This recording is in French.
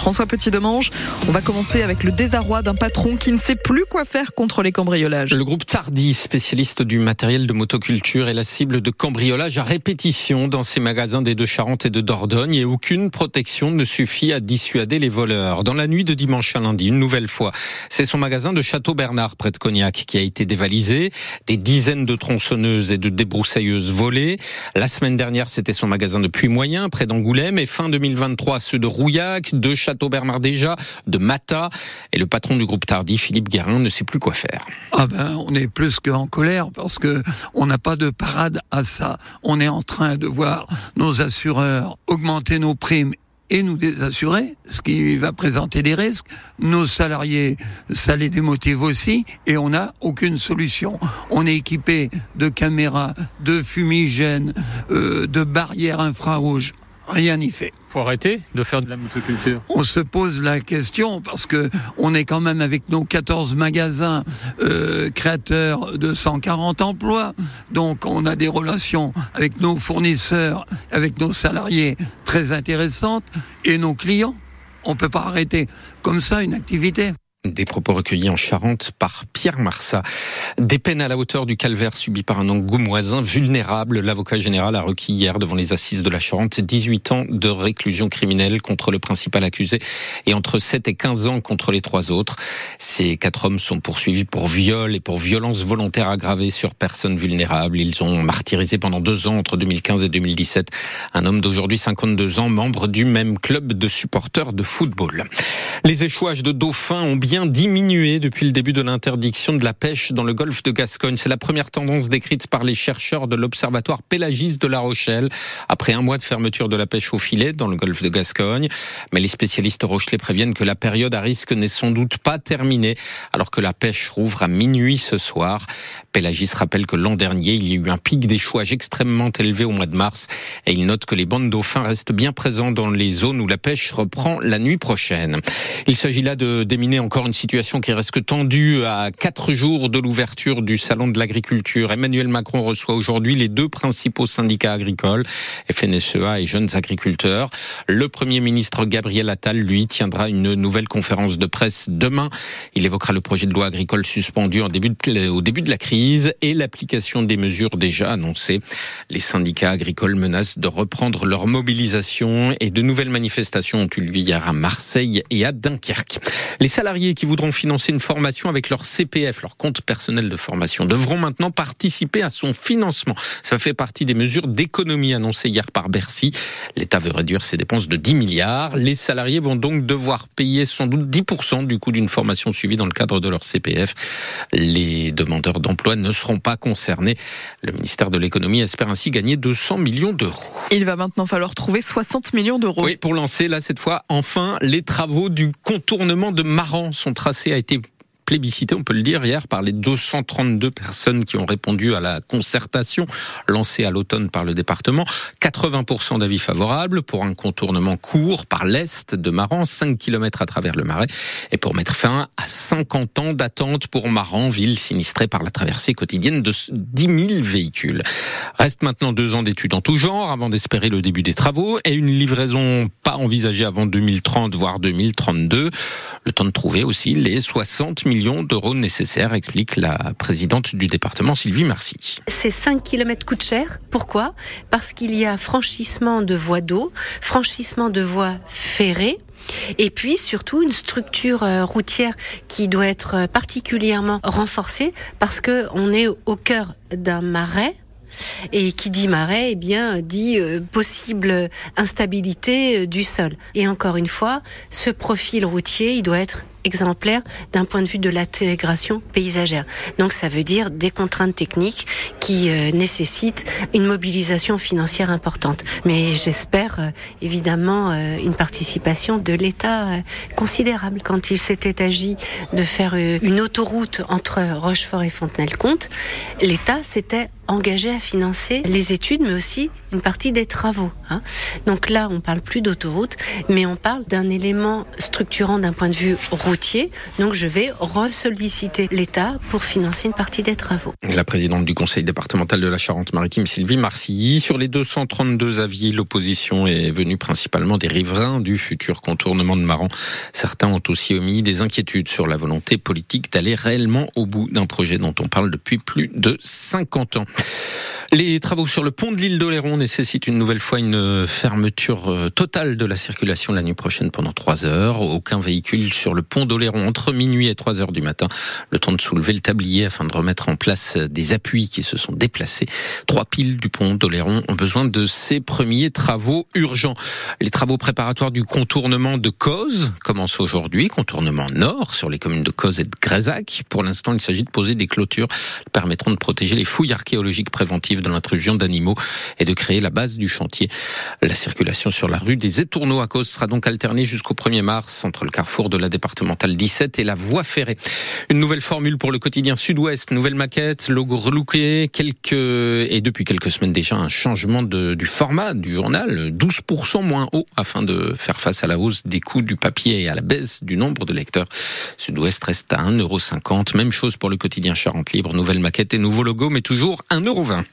François Petit-Demange. On va commencer avec le désarroi d'un patron qui ne sait plus quoi faire contre les cambriolages. Le groupe Tardy, spécialiste du matériel de motoculture, est la cible de cambriolages à répétition dans ses magasins des Deux-Charentes et de Dordogne et aucune protection ne suffit à dissuader les voleurs. Dans la nuit de dimanche à lundi, une nouvelle fois, c'est son magasin de Château-Bernard près de Cognac qui a été dévalisé. Des dizaines de tronçonneuses et de débroussailleuses volées. La semaine dernière, c'était son magasin de Puy-Moyen près d'Angoulême et fin 2023, ceux de Rouillac, de Château-Bernard déjà, de Mata. Et le patron du groupe Tardy, Philippe Guérin, ne sait plus quoi faire. Ah ben, on est plus qu'en colère parce que on n'a pas de parade à ça. On est en train de voir nos assureurs augmenter nos primes et nous désassurer, ce qui va présenter des risques. Nos salariés, ça les démotive aussi, et on n'a aucune solution. On est équipé de caméras, de fumigènes, euh, de barrières infrarouges rien n'y fait. Faut arrêter de faire de la motoculture. On se pose la question parce que on est quand même avec nos 14 magasins euh, créateurs de 140 emplois, donc on a des relations avec nos fournisseurs, avec nos salariés très intéressantes et nos clients. On peut pas arrêter comme ça une activité. Des propos recueillis en Charente par Pierre Marsat. Des peines à la hauteur du calvaire subi par un angoumoisin vulnérable. L'avocat général a requis hier devant les assises de la Charente 18 ans de réclusion criminelle contre le principal accusé et entre 7 et 15 ans contre les trois autres. Ces quatre hommes sont poursuivis pour viol et pour violence volontaire aggravée sur personnes vulnérables. Ils ont martyrisé pendant deux ans entre 2015 et 2017 un homme d'aujourd'hui 52 ans, membre du même club de supporters de football. Les échouages de dauphins ont bien diminué depuis le début de l'interdiction de la pêche dans le golfe de Gascogne. C'est la première tendance décrite par les chercheurs de l'Observatoire pélagiste de La Rochelle, après un mois de fermeture de la pêche au filet dans le golfe de Gascogne. Mais les spécialistes rochelais préviennent que la période à risque n'est sans doute pas terminée, alors que la pêche rouvre à minuit ce soir. Pélagis rappelle que l'an dernier, il y a eu un pic d'échouage extrêmement élevé au mois de mars, et il note que les bandes dauphins restent bien présents dans les zones où la pêche reprend la nuit prochaine. Il s'agit là de déminer encore une situation qui reste tendue à quatre jours de l'ouverture du salon de l'agriculture. Emmanuel Macron reçoit aujourd'hui les deux principaux syndicats agricoles, FNSEA et Jeunes Agriculteurs. Le Premier ministre Gabriel Attal, lui, tiendra une nouvelle conférence de presse demain. Il évoquera le projet de loi agricole suspendu au début de la crise et l'application des mesures déjà annoncées. Les syndicats agricoles menacent de reprendre leur mobilisation et de nouvelles manifestations ont eu lieu hier à Marseille et à Dunkerque. Les salariés qui voudront financer une formation avec leur CPF, leur compte personnel de formation, devront maintenant participer à son financement. Ça fait partie des mesures d'économie annoncées hier par Bercy. L'État veut réduire ses dépenses de 10 milliards. Les salariés vont donc devoir payer sans doute 10% du coût d'une formation suivie dans le cadre de leur CPF. Les demandeurs d'emploi ne seront pas concernés. Le ministère de l'économie espère ainsi gagner 200 millions d'euros. Il va maintenant falloir trouver 60 millions d'euros. Oui, pour lancer là cette fois enfin les travaux du contournement de Maran son tracé a été plébiscité, on peut le dire, hier par les 232 personnes qui ont répondu à la concertation lancée à l'automne par le département. 80% d'avis favorables pour un contournement court par l'est de Maran, 5 km à travers le Marais, et pour mettre fin à 50 ans d'attente pour Maran, ville sinistrée par la traversée quotidienne de 10 000 véhicules. Reste maintenant deux ans d'études en tout genre avant d'espérer le début des travaux et une livraison pas envisagée avant 2030 voire 2032. Le temps de trouver aussi les 60 millions d'euros nécessaires, explique la présidente du département Sylvie Marcy. Ces 5 km coûtent cher. Pourquoi? Parce qu'il y a franchissement de voies d'eau, franchissement de voies ferrées, et puis surtout une structure euh, routière qui doit être particulièrement renforcée parce que on est au cœur d'un marais et qui dit marais, eh bien, dit euh, possible instabilité euh, du sol. Et encore une fois, ce profil routier, il doit être exemplaire d'un point de vue de l'intégration paysagère. Donc ça veut dire des contraintes techniques qui euh, nécessitent une mobilisation financière importante. Mais j'espère euh, évidemment euh, une participation de l'État considérable. Quand il s'était agi de faire une autoroute entre Rochefort et Fontenay-le-Comte, l'État s'était engagé à financer les études, mais aussi une partie des travaux. Hein. Donc là, on parle plus d'autoroute, mais on parle d'un élément structurant d'un point de vue Donc je vais ressolliciter l'État pour financer une partie des travaux. La présidente du conseil départemental de la Charente-Maritime, Sylvie Marcilly, sur les 232 avis, l'opposition est venue principalement des riverains du futur contournement de Maran. Certains ont aussi omis des inquiétudes sur la volonté politique d'aller réellement au bout d'un projet dont on parle depuis plus de 50 ans. Les travaux sur le pont de l'île d'Oléron nécessitent une nouvelle fois une fermeture euh, totale de la circulation la nuit prochaine pendant trois heures. Aucun véhicule sur le pont d'Oléron entre minuit et 3 heures du matin. Le temps de soulever le tablier afin de remettre en place des appuis qui se sont déplacés. Trois piles du pont d'Oléron ont besoin de ces premiers travaux urgents. Les travaux préparatoires du contournement de Cause commencent aujourd'hui. Contournement nord sur les communes de Cause et de Grézac. Pour l'instant, il s'agit de poser des clôtures permettront de protéger les fouilles archéologiques préventives de l'intrusion d'animaux et de créer la base du chantier. La circulation sur la rue des Étourneaux à cause sera donc alternée jusqu'au 1er mars entre le carrefour de la départementale 17 et la voie ferrée. Une nouvelle formule pour le quotidien Sud-Ouest, nouvelle maquette, logo relooké, quelques et depuis quelques semaines déjà un changement du format du journal, 12% moins haut afin de faire face à la hausse des coûts du papier et à la baisse du nombre de lecteurs. Sud-Ouest reste à 1,50€. Même chose pour le quotidien Charente Libre, nouvelle maquette et nouveau logo, mais toujours 1,20€.